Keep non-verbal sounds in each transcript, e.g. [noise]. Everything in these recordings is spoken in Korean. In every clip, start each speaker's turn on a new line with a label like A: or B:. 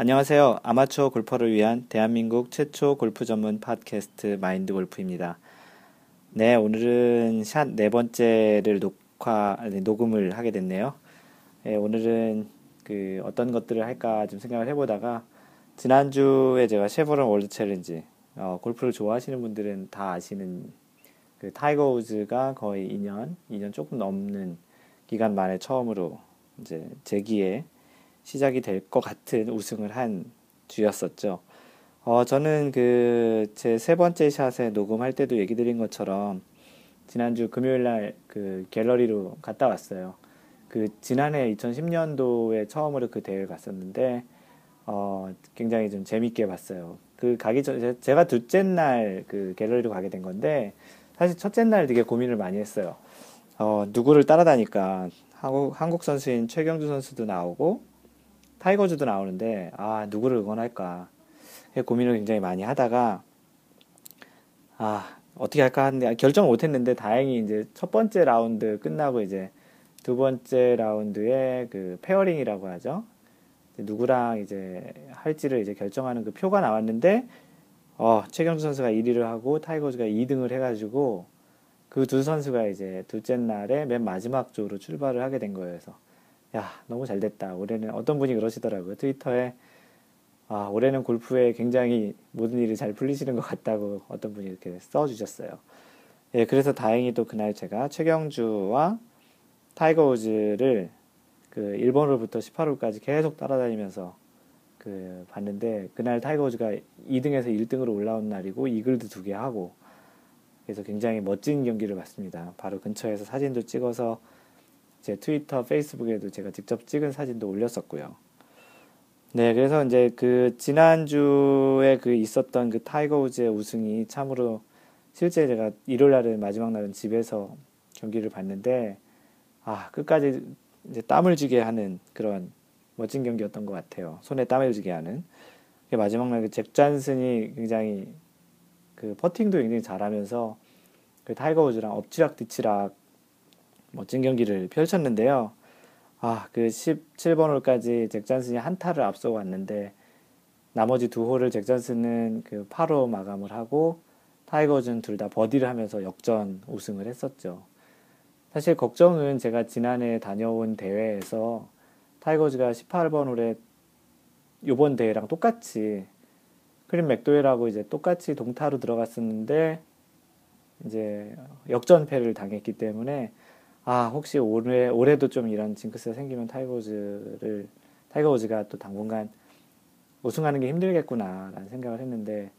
A: 안녕하세요. 아마추어 골퍼를 위한 대한민국 최초 골프 전문 팟캐스트 마인드 골프입니다. 네, 오늘은 샷 네 번째를 녹화, 녹음을 하게 됐네요. 네, 오늘은 그 어떤 것들을 할까 좀 생각을 해보다가 지난주에 제가 Chevron World Challenge, 어, 골프를 좋아하시는 분들은 다 아시는 그 타이거 우즈가 거의 2년, 2년 조금 넘는 기간 만에 처음으로 이제 재기에 시작이 될 것 같은 우승을 한 주였었죠. 어, 저는 그 제 세 번째 샷에 녹음할 때도 얘기 드린 것처럼 지난주 금요일 날 그 갤러리로 갔다 왔어요. 그 지난해 2010년도에 처음으로 그 대회를 갔었는데 어, 굉장히 좀 재밌게 봤어요. 그 가기 전 제가 둘째 날 그 갤러리로 가게 된 건데 사실 첫째 날 되게 고민을 많이 했어요. 어, 누구를 따라다닐까 한국, 한국 선수인 최경주 선수도 나오고 타이거 우즈도 나오는데 아 누구를 응원할까 고민을 굉장히 많이 하다가 아 어떻게 할까 하는데 결정을 못했는데 다행히 이제 첫 번째 라운드 끝나고 이제 두 번째 라운드에 그 pairing이라고 하죠 누구랑 이제 할지를 이제 결정하는 그 표가 나왔는데 어 최경주 선수가 1위를 하고 타이거 우즈가 2등을 해가지고 그 두 선수가 이제 둘째 날에 맨 마지막 조로 출발을 하게 된. 그래서 야, 너무 잘 됐다. 올해는 어떤 분이 그러시더라고요. 트위터에 아, 올해는 골프에 굉장히 모든 일이 잘 풀리시는 것 같다고 어떤 분이 이렇게 써주셨어요. 예, 그래서 다행히 또 그날 제가 최경주와 타이거 우즈를 그 1번홀부터 18홀까지 계속 따라다니면서 그 봤는데 그날 타이거 우즈가 2등에서 1등으로 올라온 날이고 이글도 두 개 하고 그래서 굉장히 멋진 경기를 봤습니다. 바로 근처에서 사진도 찍어서 제 트위터, 페이스북에도 제가 직접 찍은 사진도 올렸었고요. 네, 그래서 이제 그 지난주에 그 있었던 그 타이거 우즈의 우승이 참으로 실제 제가 일요일 날은 마지막 날은 집에서 경기를 봤는데 아, 끝까지 이제 땀을 쥐게 하는 그런 멋진 경기였던 것 같아요. 손에 땀을 쥐게 하는. 마지막 날 그 잭 잔슨이 굉장히 그 퍼팅도 굉장히 잘하면서 그 타이거 우즈랑 엎치락 뒤치락 멋진 경기를 펼쳤는데요. 아, 그 17번 홀까지 잭 잔슨이 한 타를 앞서고 왔는데 나머지 두 홀을 잭 잔슨은 그 파로 마감을 하고 타이거 우즈는 둘 다 버디를 하면서 역전 우승을 했었죠. 사실 걱정은 제가 지난해 다녀온 대회에서 타이거 우즈가 18번 홀에 요번 대회랑 똑같이 그레임 맥도웰하고 이제 똑같이 동타로 들어갔었는데 이제 역전패를 당했기 때문에 아 혹시 올해 올해도 좀 이런 징크스가 생기면 타이거 우즈를 타이거 우즈가 또 당분간 우승하는 게 힘들겠구나라는 생각을 했는데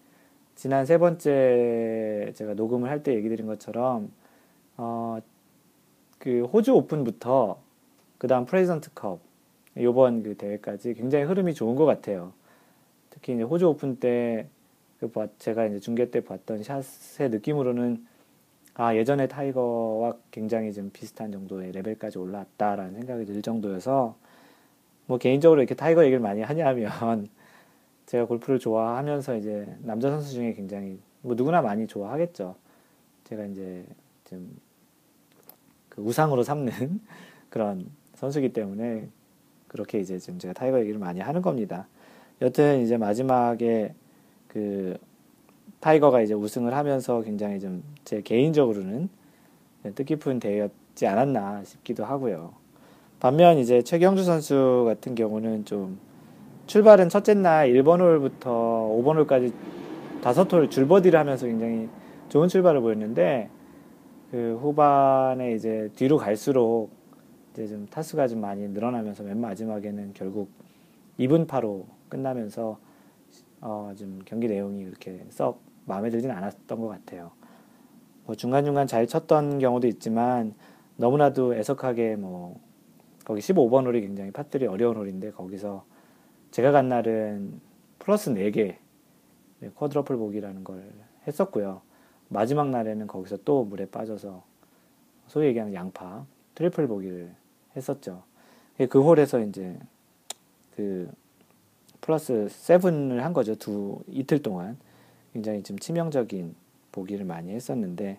A: 지난 세 번째 제가 녹음을 할 때 얘기 드린 것처럼 어 그 호주 오픈부터 그다음 프레지던츠 컵 요번 그 대회까지 굉장히 흐름이 좋은 것 같아요. 특히 이제 호주 오픈 때 그 제가 이제 중계 때 봤던 샷의 느낌으로는 아, 예전에 타이거와 굉장히 좀 비슷한 정도의 레벨까지 올라왔다라는 생각이 들 정도여서 뭐 개인적으로 이렇게 타이거 얘기를 많이 하냐면 [laughs] 제가 골프를 좋아하면서 이제 남자 선수 중에 굉장히 뭐 누구나 많이 좋아하겠죠. 제가 이제 좀 그 우상으로 삼는 [laughs] 그런 선수기 때문에 그렇게 이제 지금 제가 타이거 얘기를 많이 하는 겁니다. 여튼 이제 마지막에 그 타이거가 이제 우승을 하면서 굉장히 좀 제 개인적으로는 뜻깊은 대회였지 않았나 싶기도 하고요. 반면 이제 최경주 선수 같은 경우는 좀 출발은 첫째 날 1번 홀부터 5번 홀까지 다섯 홀 줄버디를 하면서 굉장히 좋은 출발을 보였는데 그 후반에 이제 뒤로 갈수록 이제 좀 타수가 좀 많이 늘어나면서 맨 마지막에는 결국 2분 파로 끝나면서 어, 좀 경기 내용이 그렇게 썩 마음에 들진 않았던 것 같아요. 뭐 중간중간 잘 쳤던 경우도 있지만 너무나도 애석하게 뭐 거기 15번 홀이 굉장히 팟들이 어려운 홀인데 거기서 제가 간 날은 플러스 4개 네, quadruple 보기라는 걸 했었고요. 마지막 날에는 거기서 또 물에 빠져서 소위 얘기하는 양파 트리플 보기를 했었죠. 그 홀에서 이제 그 플러스 7을 한 거죠. 두 이틀 동안. 굉장히 좀 치명적인 보기를 많이 했었는데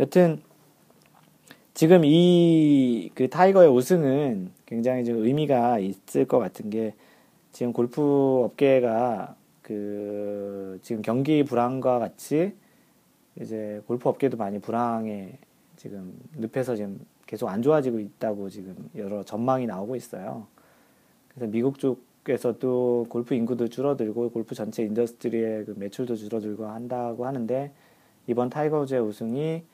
A: 여튼 지금 이 그 타이거의 우승은 굉장히 좀 의미가 있을 것 같은 게 지금 골프 업계가 그 지금 경기 불황과 같이 이제 골프 업계도 많이 불황에 지금 늪에서 지금 계속 안 좋아지고 있다고 지금 여러 전망이 나오고 있어요. 그래서 미국 쪽 에서도 골프 인구도 줄어들고 골프 전체 industry의 그 매출도 줄어들고 한다고 하는데 이번 타이거 우즈의 우승이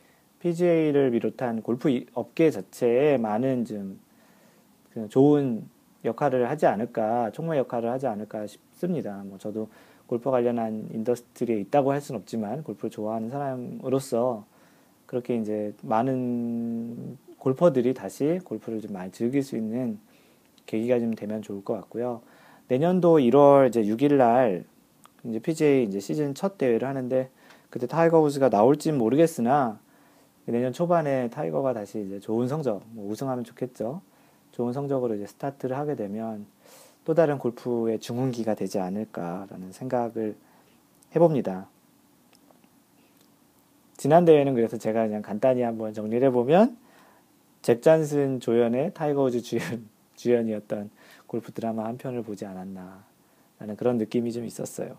A: PGA를 비롯한 골프 업계 자체에 많은 좀 그 좋은 역할을 하지 않을까, 총무 역할을 하지 않을까 싶습니다. 뭐 저도 골프 관련한 industry에 있다고 할 수는 없지만 골프를 좋아하는 사람으로서 그렇게 이제 많은 골퍼들이 다시 골프를 좀 많이 즐길 수 있는 계기가 좀 되면 좋을 것 같고요. 내년도 1월 이제 6일 날 이제 PGA 이제 시즌 첫 대회를 하는데 그때 타이거 우즈가 나올진 모르겠으나 내년 초반에 타이거가 다시 이제 좋은 성적, 뭐 우승하면 좋겠죠. 좋은 성적으로 이제 스타트를 하게 되면 또 다른 골프의 중흥기가 되지 않을까라는 생각을 해봅니다. 지난 대회는 그래서 제가 그냥 간단히 한번 정리를 해보면 잭 잔슨 조연의 타이거 우즈 주연, [laughs] 주연이었던 골프 드라마 한 편을 보지 않았나 라는 그런 느낌이 좀 있었어요.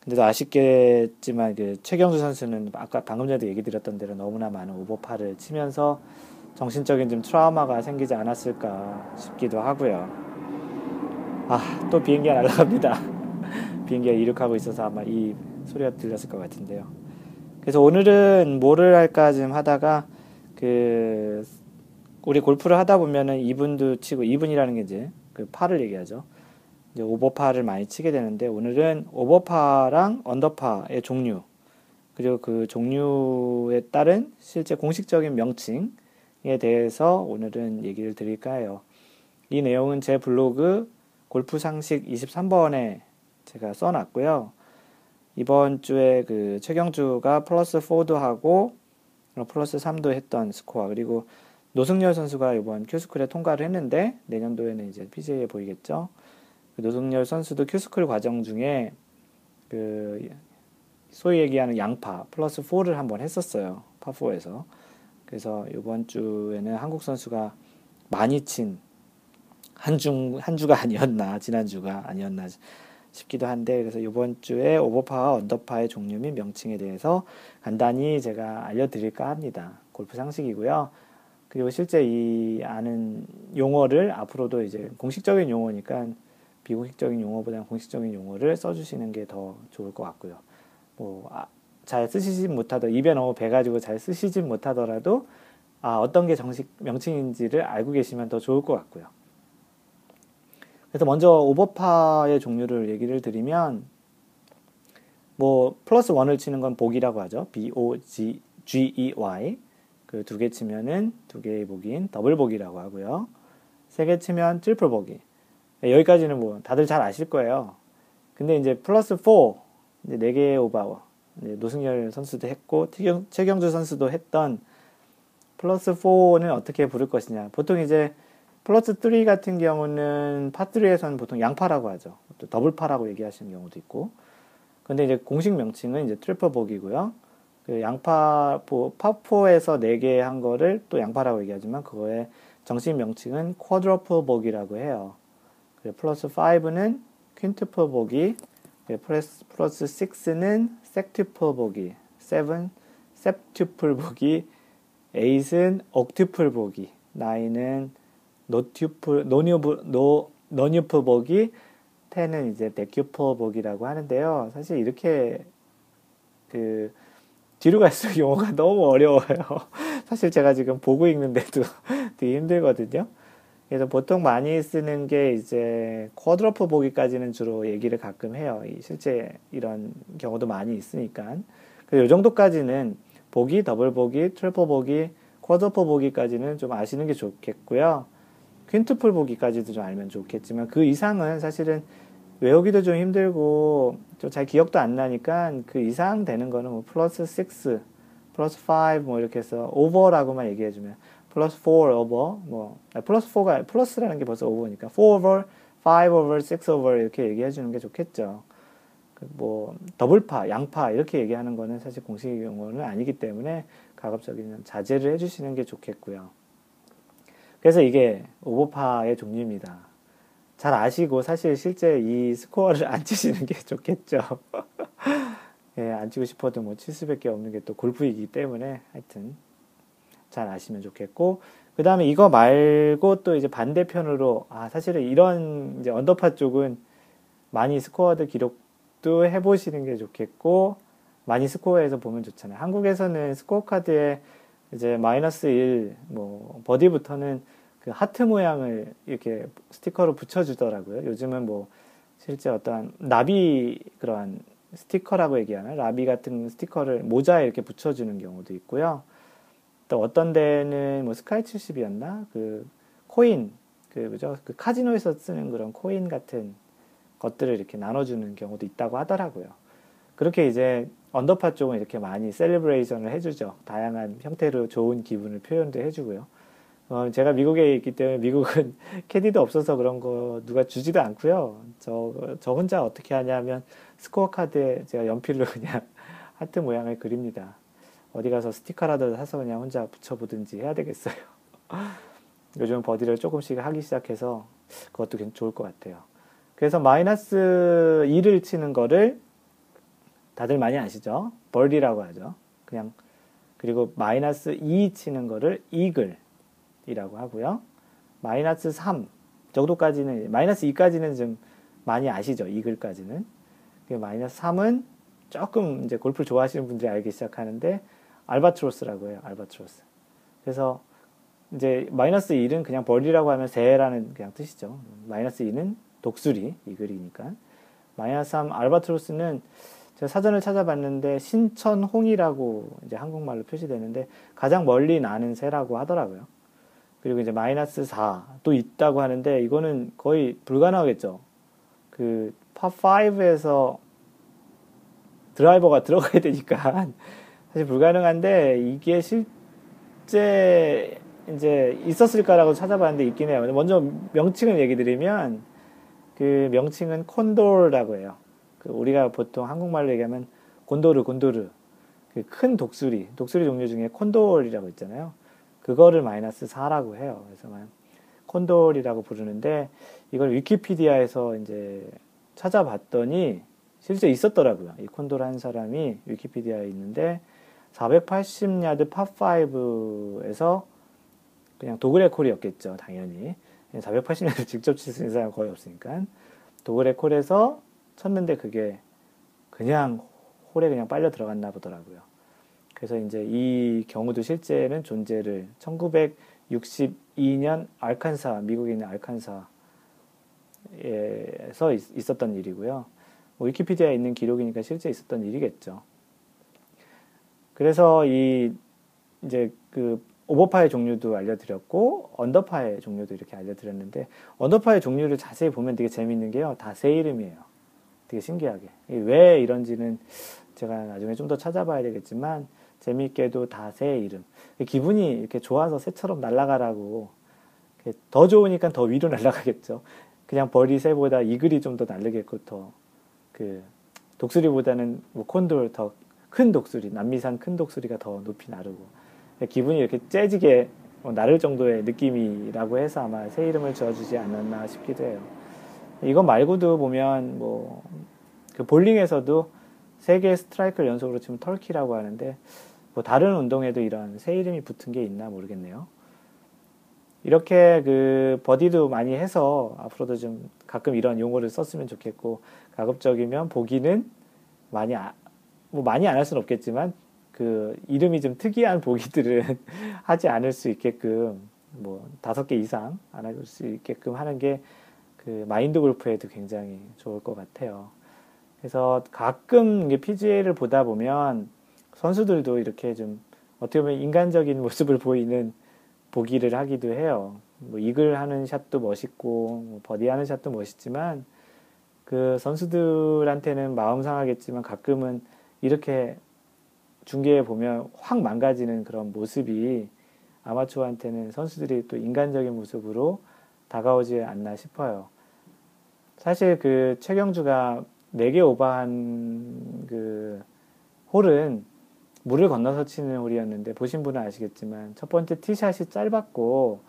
A: 근데도 아쉽겠지만 그 최경수 선수는 아까 방금 전에도 얘기 드렸던 대로 너무나 많은 오버파를 치면서 정신적인 좀 트라우마가 생기지 않았을까 싶기도 하고요. 아, 또 비행기가 날아갑니다. [laughs] 비행기가 이륙하고 있어서 아마 이 소리가 들렸을 것 같은데요. 그래서 오늘은 뭐를 할까 좀 하다가 그 우리 골프를 하다 보면은 이분도 치고 이분이라는 게 이제 그 파를 얘기하죠. 이제 오버파를 많이 치게 되는데 오늘은 오버파랑 언더파의 종류 그리고 그 종류에 따른 실제 공식적인 명칭에 대해서 오늘은 얘기를 드릴까 해요. 이 내용은 제 블로그 골프 상식 23번에 제가 써놨고요. 이번 주에 그 최경주가 플러스 4도 하고 플러스 3도 했던 스코어 그리고 노승열 선수가 이번 큐스쿨에 통과를 했는데 내년도에는 이제 PGA에 보이겠죠. 그 노승열 선수도 큐스쿨 과정 중에 그 소위 얘기하는 양파 플러스 4를 한번 했었어요. 파4에서. 그래서 이번 주에는 한국 선수가 많이 친 한 주, 한 주가 아니었나, 지난 주가 아니었나 싶기도 한데, 그래서 이번 주에 오버파와 언더파의 종류 및 명칭에 대해서 간단히 제가 알려드릴까 합니다. 골프 상식이고요. 그리고 실제 이 아는 용어를 앞으로도 이제 공식적인 용어니까 비공식적인 용어보다는 공식적인 용어를 써주시는 게 더 좋을 것 같고요. 뭐, 아, 잘 쓰시지 못하더 입에 너무 배가지고 잘 쓰시지 못하더라도 아, 어떤 게 정식 명칭인지를 알고 계시면 더 좋을 것 같고요. 그래서 먼저 오버파의 종류를 얘기를 드리면 뭐 플러스 one을 치는 건 보기라고 하죠. B O G G E Y 그 두 개 치면은 두 개의 보기인 더블 보기라고 하고요. 세 개 치면 트리플 보기 네, 여기까지는 뭐 다들 잘 아실 거예요. 근데 이제 플러스 4, 이제 4개의 오버, 노승열 선수도 했고, 최경, 최경주 선수도 했던 플러스 4는 어떻게 부를 것이냐. 보통 이제 플러스 3 같은 경우는 파3에서는 보통 양파라고 하죠. 또 더블파라고 얘기하시는 경우도 있고. 근데 이제 공식 명칭은 이제 트리플 보기고요. 그 양파, 파4에서 4개 한 거를 또 양파라고 얘기하지만 그거의 정식 명칭은 quadruple 보기라고 해요. 플러스 5는 quintuple 보기, 플러스, 플러스 6는 sextuple 보기, 7 septuple 보기, 8은 octuple 보기, 9은 노튜플, 노뉴브, 노, nonuple 보기, 10은 이제 decuple 보기라고 하는데요. 사실 이렇게 그 뒤로 갈수록 용어가 너무 어려워요. [laughs] 사실 제가 지금 보고 읽는데도 [laughs] 되게 힘들거든요. 그래서 보통 많이 쓰는 게 이제 quadruple 보기까지는 주로 얘기를 가끔 해요. 실제 이런 경우도 많이 있으니까. 그래서 이 정도까지는 보기, 더블 보기, 트리플 보기, quadruple 보기까지는 좀 아시는 게 좋겠고요. quintuple 보기까지도 좀 알면 좋겠지만 그 이상은 사실은 외우기도 좀 힘들고 좀 잘 기억도 안 나니까 그 이상 되는 거는 뭐 플러스 6, 플러스 5 뭐 이렇게 해서 오버라고만 얘기해 주면 플러스 4 over 뭐 아, 플러스 4가 플러스라는 게 벌써 오버니까 4 over, 5 over, 6 over 이렇게 얘기해 주는 게 좋겠죠. 그뭐 더블파, 양파 이렇게 얘기하는 거는 사실 공식 용어는 아니기 때문에 가급적이면 자제를 해주시는 게 좋겠고요. 그래서 이게 오버파의 종류입니다. 잘 아시고 사실 실제 이 스코어를 [laughs] 안 치시는 게 좋겠죠. [laughs] 예, 안 치고 싶어도 뭐 칠 수밖에 없는 게 또 골프이기 때문에 하여튼 잘 아시면 좋겠고 그 다음에 이거 말고 또 이제 반대편으로 아 사실은 이런 이제 언더파 쪽은 많이 스코어드 기록도 해보시는 게 좋겠고 많이 스코어에서 보면 좋잖아요. 한국에서는 스코어 카드에 이제 마이너스 1, 뭐 버디부터는 그 하트 모양을 이렇게 스티커로 붙여주더라고요. 요즘은 뭐 실제 어떠한 나비 그러한 스티커라고 얘기하나 나비 같은 스티커를 모자에 이렇게 붙여주는 경우도 있고요. 또 어떤 데는 뭐 스카이 70이었나 그 코인 그 그죠 그 카지노에서 쓰는 그런 코인 같은 것들을 이렇게 나눠주는 경우도 있다고 하더라고요. 그렇게 이제 언더파 쪽은 이렇게 많이 celebration을 해주죠. 다양한 형태로 좋은 기분을 표현도 해주고요. 어, 제가 미국에 있기 때문에 미국은 [laughs] 캐디도 없어서 그런 거 누가 주지도 않고요. 저, 저 혼자 어떻게 하냐면 스코어 카드에 제가 연필로 [laughs] 그냥 하트 모양을 그립니다. 어디 가서 스티커라도 사서 그냥 혼자 붙여보든지 해야 되겠어요. [laughs] 요즘 버디를 조금씩 하기 시작해서 그것도 좋을 것 같아요. 그래서 마이너스 2를 치는 거를 다들 많이 아시죠? 벌리라고 하죠. 그냥 그리고 마이너스 2 치는 거를 이글 이라고 하고요. 마이너스 3 정도까지는 마이너스 2까지는 좀 많이 아시죠? 이 글까지는. 마이너스 3은 조금 이제 골프를 좋아하시는 분들이 알기 시작하는데 알바트로스라고 해요. 알바트로스. 그래서 이제 마이너스 1은 그냥 벌리라고 하면 새라는 그냥 뜻이죠. 마이너스 2는 독수리 이 글이니까. 마이너스 3 알바트로스는 제가 사전을 찾아봤는데 신천홍이라고 이제 한국말로 표시되는데 가장 멀리 나는 새라고 하더라고요. 그리고 이제 마이너스 4또 있다고 하는데 이거는 거의 불가능하겠죠. 그 파5에서 드라이버가 [laughs] 들어가야 되니까 사실 불가능한데 이게 실제 이제 있었을까라고 찾아봤는데 있긴 해요. 먼저 명칭을 얘기 드리면 그 명칭은 콘돌라고 해요. 그 우리가 보통 한국말로 얘기하면 곤도르 곤도르 그 큰 독수리 독수리 종류 중에 콘돌이라고 있잖아요. 그거를 마이너스 4라고 해요. 그래서 콘돌이라고 부르는데 이걸 위키피디아에서 이제 찾아봤더니 실제 있었더라고요. 이 콘돌 한 사람이 위키피디아에 있는데 480야드 팝5에서 그냥 도그레 콜이었겠죠. 당연히. 480야드 직접 칠 수 있는 사람 거의 없으니까. 도그레 콜에서 쳤는데 그게 그냥 홀에 그냥 빨려 들어갔나 보더라고요. 그래서 이제 이 경우도 실제는 존재를 1962년 알칸사 미국에 있는 알칸사에서 있었던 일이고요. 뭐 위키피디아에 있는 기록이니까 실제 있었던 일이겠죠. 그래서 이 이제 그 오버파의 종류도 알려드렸고 언더파의 종류도 이렇게 알려드렸는데 언더파의 종류를 자세히 보면 되게 재밌는 게요. 다 새 이름이에요. 되게 신기하게. 왜 이런지는 제가 나중에 좀 더 찾아봐야 되겠지만 재미있게도 다 새 이름. 기분이 이렇게 좋아서 새처럼 날아가라고. 더 좋으니까 더 위로 [laughs] 날아가겠죠. 그냥 벌이 새보다 이글이 좀 더 날르겠고 더 그 독수리보다는 뭐 콘돌 더 큰 독수리, 남미산 큰 독수리가 더 높이 나르고 기분이 이렇게 재지게 뭐 나를 정도의 느낌이라고 해서 아마 새 이름을 지어주지 않았나 싶기도 해요. 이거 말고도 보면 뭐 그 볼링에서도 세 개의 스트라이크를 연속으로 치면 털키라고 하는데 뭐 다른 운동에도 이런 새 이름이 붙은 게 있나 모르겠네요. 이렇게 그 버디도 많이 해서 앞으로도 좀 가끔 이런 용어를 썼으면 좋겠고 가급적이면 보기는 많이 아, 뭐 많이 안 할 수는 없겠지만 그 이름이 좀 특이한 [laughs] 보기들은 [laughs] 하지 않을 수 있게끔 뭐 다섯 개 이상 안 할 수 있게끔 하는 게 그 마인드 골프에도 굉장히 좋을 것 같아요. 그래서 가끔 PGA를 보다 보면 선수들도 이렇게 좀 어떻게 보면 인간적인 [laughs] 모습을 보이는 보기를 하기도 해요. 뭐 이글 하는 샷도 멋있고 뭐 버디 하는 샷도 멋있지만 그 선수들한테는 마음 상하겠지만 가끔은 이렇게 중계에 보면 확 망가지는 그런 모습이 아마추어한테는 선수들이 또 인간적인 모습으로 다가오지 않나 싶어요. 사실 그 최경주가 4개 오버한 그 홀은 물을 건너서 치는 홀이었는데 보신 분은 아시겠지만 첫 번째 티샷이 짧았고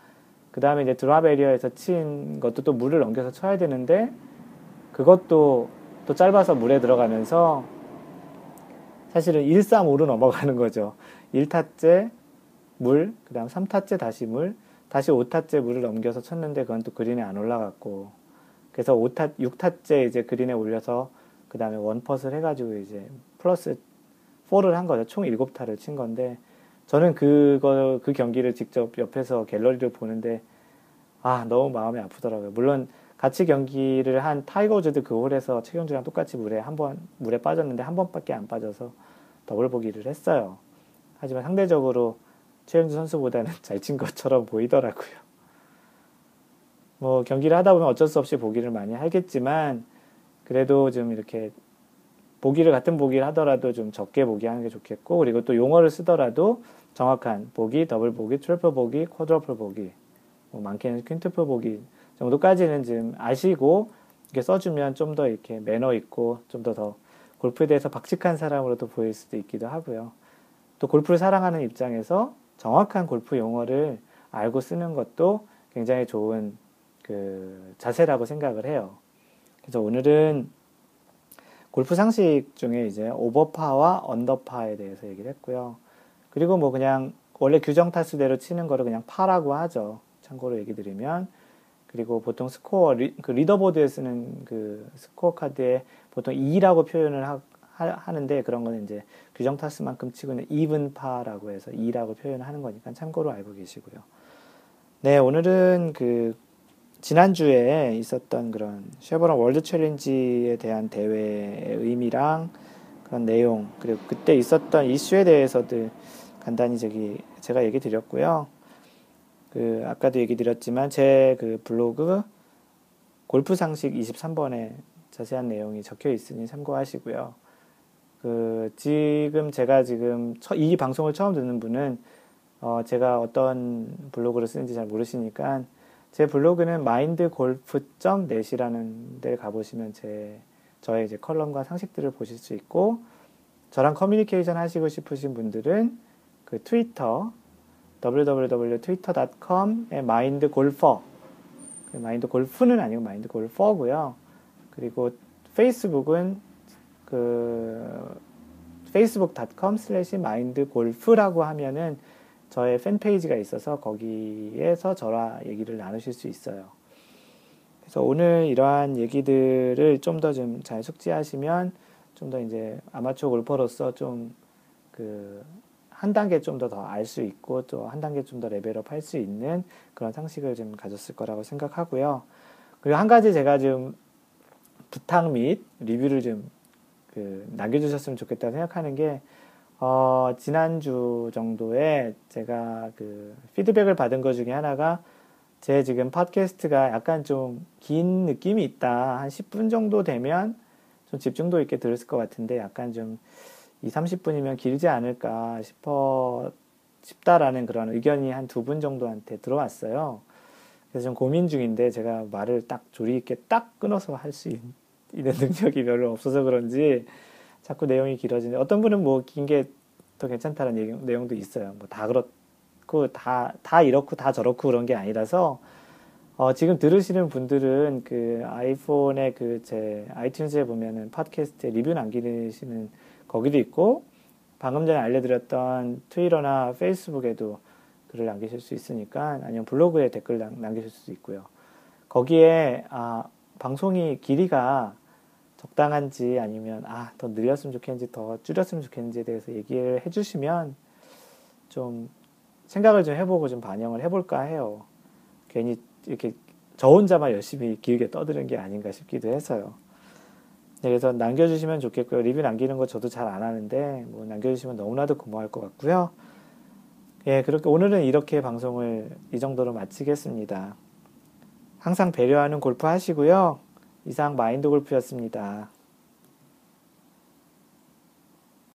A: 그 다음에 이제 드랍 에리어에서 친 것도 또 물을 넘겨서 쳐야 되는데 그것도 또 짧아서 물에 들어가면서 사실은 1, 3, 5로 넘어가는 거죠. 1타째 물, 그 다음 3타째 다시 물, 다시 5타째 물을 넘겨서 쳤는데 그건 또 그린에 안 올라갔고 그래서 5타, 6타째 이제 그린에 올려서 그 다음에 one putt를 해가지고 이제 플러스 4를 한 거죠. 총 7타를 친 건데 저는 그거, 그 경기를 직접 옆에서 갤러리로 보는데 아, 너무 마음이 아프더라고요. 물론 같이 경기를 한 타이거 우즈도 그 홀에서 최경주랑 똑같이 물에 한 번, 물에 빠졌는데 한 번밖에 안 빠져서 더블 보기를 했어요. 하지만 상대적으로 최경주 선수보다는 [laughs] 잘 친 것처럼 보이더라고요. 뭐 경기를 하다 보면 어쩔 수 없이 보기를 많이 하겠지만 그래도 좀 이렇게 보기를 같은 보기를 하더라도 좀 적게 보기 하는 게 좋겠고 그리고 또 용어를 쓰더라도 정확한 보기, 더블 보기, 트리플 보기, quadruple 보기, 뭐 많게는 quintuple 보기 정도까지는 좀 아시고 이렇게 써주면 좀 더 이렇게 매너 있고 좀더더 골프에 대해서 박식한 사람으로도 보일 수도 있기도 하고요. 또 골프를 사랑하는 입장에서 정확한 골프 용어를 알고 쓰는 것도 굉장히 좋은 그 자세라고 생각을 해요. 그래서 오늘은 골프 상식 중에 이제 오버파와 언더파에 대해서 얘기를 했고요. 그리고 뭐 그냥 원래 규정 타수대로 치는 거를 그냥 파라고 하죠. 참고로 얘기 드리면 그리고 보통 스코어 리, 그 리더보드에 쓰는 그 스코어 카드에 보통 E라고 표현을 하, 하 는데 그런 거는 이제 규정 타수만큼 치고는 이븐 파라고 해서 E라고 표현하는 거니까 참고로 알고 계시고요. 네, 오늘은 그 지난주에 있었던 그런 쉐브론 월드 챌린지에 대한 대회의 의미랑 그런 내용, 그리고 그때 있었던 이슈에 대해서도 간단히 저기 제가 얘기 드렸고요. 그 아까도 얘기 드렸지만 제 그 블로그 골프 상식 23번에 자세한 내용이 적혀 있으니 참고하시고요. 그 지금 제가 지금 이 방송을 처음 듣는 분은 어 제가 어떤 블로그를 쓰는지 잘 모르시니까 제 블로그는 mindgolf.net이라는 데를 가보시면 제, 저의 이제 컬럼과 상식들을 보실 수 있고, 저랑 커뮤니케이션 하시고 싶으신 분들은 그 트위터, www.twitter.com의 mindgolfer, 골프는 아니고 골퍼고요. 그리고 페이스북은 그 facebook.com slash mindgolf라고 하면은 저의 팬페이지가 있어서 거기에서 저와 얘기를 나누실 수 있어요. 그래서 오늘 이러한 얘기들을 좀 더 좀 잘 숙지하시면 좀 더 이제 아마추어 골퍼로서 좀 그 한 단계 좀 더 더 알 수 있고 또 한 단계 좀 더 레벨업 할 수 있는 그런 상식을 좀 가졌을 거라고 생각하고요. 그리고 한 가지 제가 좀 부탁 및 리뷰를 좀 그 남겨주셨으면 좋겠다 생각하는 게 어, 지난주 정도에 제가 그 피드백을 받은 것 중에 하나가 제 지금 팟캐스트가 약간 좀 긴 느낌이 있다. 한 10분 정도 되면 좀 집중도 있게 들었을 것 같은데 약간 좀 2, 30분이면 길지 않을까 싶어, 싶다라는 그런 의견이 한 두 분 정도한테 들어왔어요. 그래서 좀 고민 중인데 제가 말을 딱 조리 있게 딱 끊어서 할 수 있는 능력이 별로 없어서 그런지 자꾸 내용이 길어지는데 어떤 분은 뭐 긴 게 더 괜찮다는 얘기, 내용도 있어요. 뭐 다 그렇고 다 다 이렇고 다 저렇고 그런 게 아니라서 어, 지금 들으시는 분들은 그 아이폰의 그 제 아이튠즈에 보면은 팟캐스트에 리뷰 남기시는 거기도 있고 방금 전에 알려드렸던 트위터나 페이스북에도 글을 남기실 수 있으니까 아니면 블로그에 댓글 남기실 수도 있고요. 거기에 아, 방송이 길이가 적당한지 아니면 아, 더 늘렸으면 좋겠는지 더 줄였으면 좋겠는지에 대해서 얘기를 해주시면 좀 생각을 좀 해보고 좀 반영을 해볼까 해요. 괜히 이렇게 저 혼자만 열심히 길게 떠드는 게 아닌가 싶기도 해서요. 네, 그래서 남겨주시면 좋겠고요. 리뷰 남기는 거 저도 잘 안 하는데 뭐 남겨주시면 너무나도 고마울 것 같고요. 예, 그렇게 오늘은 이렇게 방송을 이 정도로 마치겠습니다. 항상 배려하는 골프 하시고요. 이상 마인드 골프였습니다.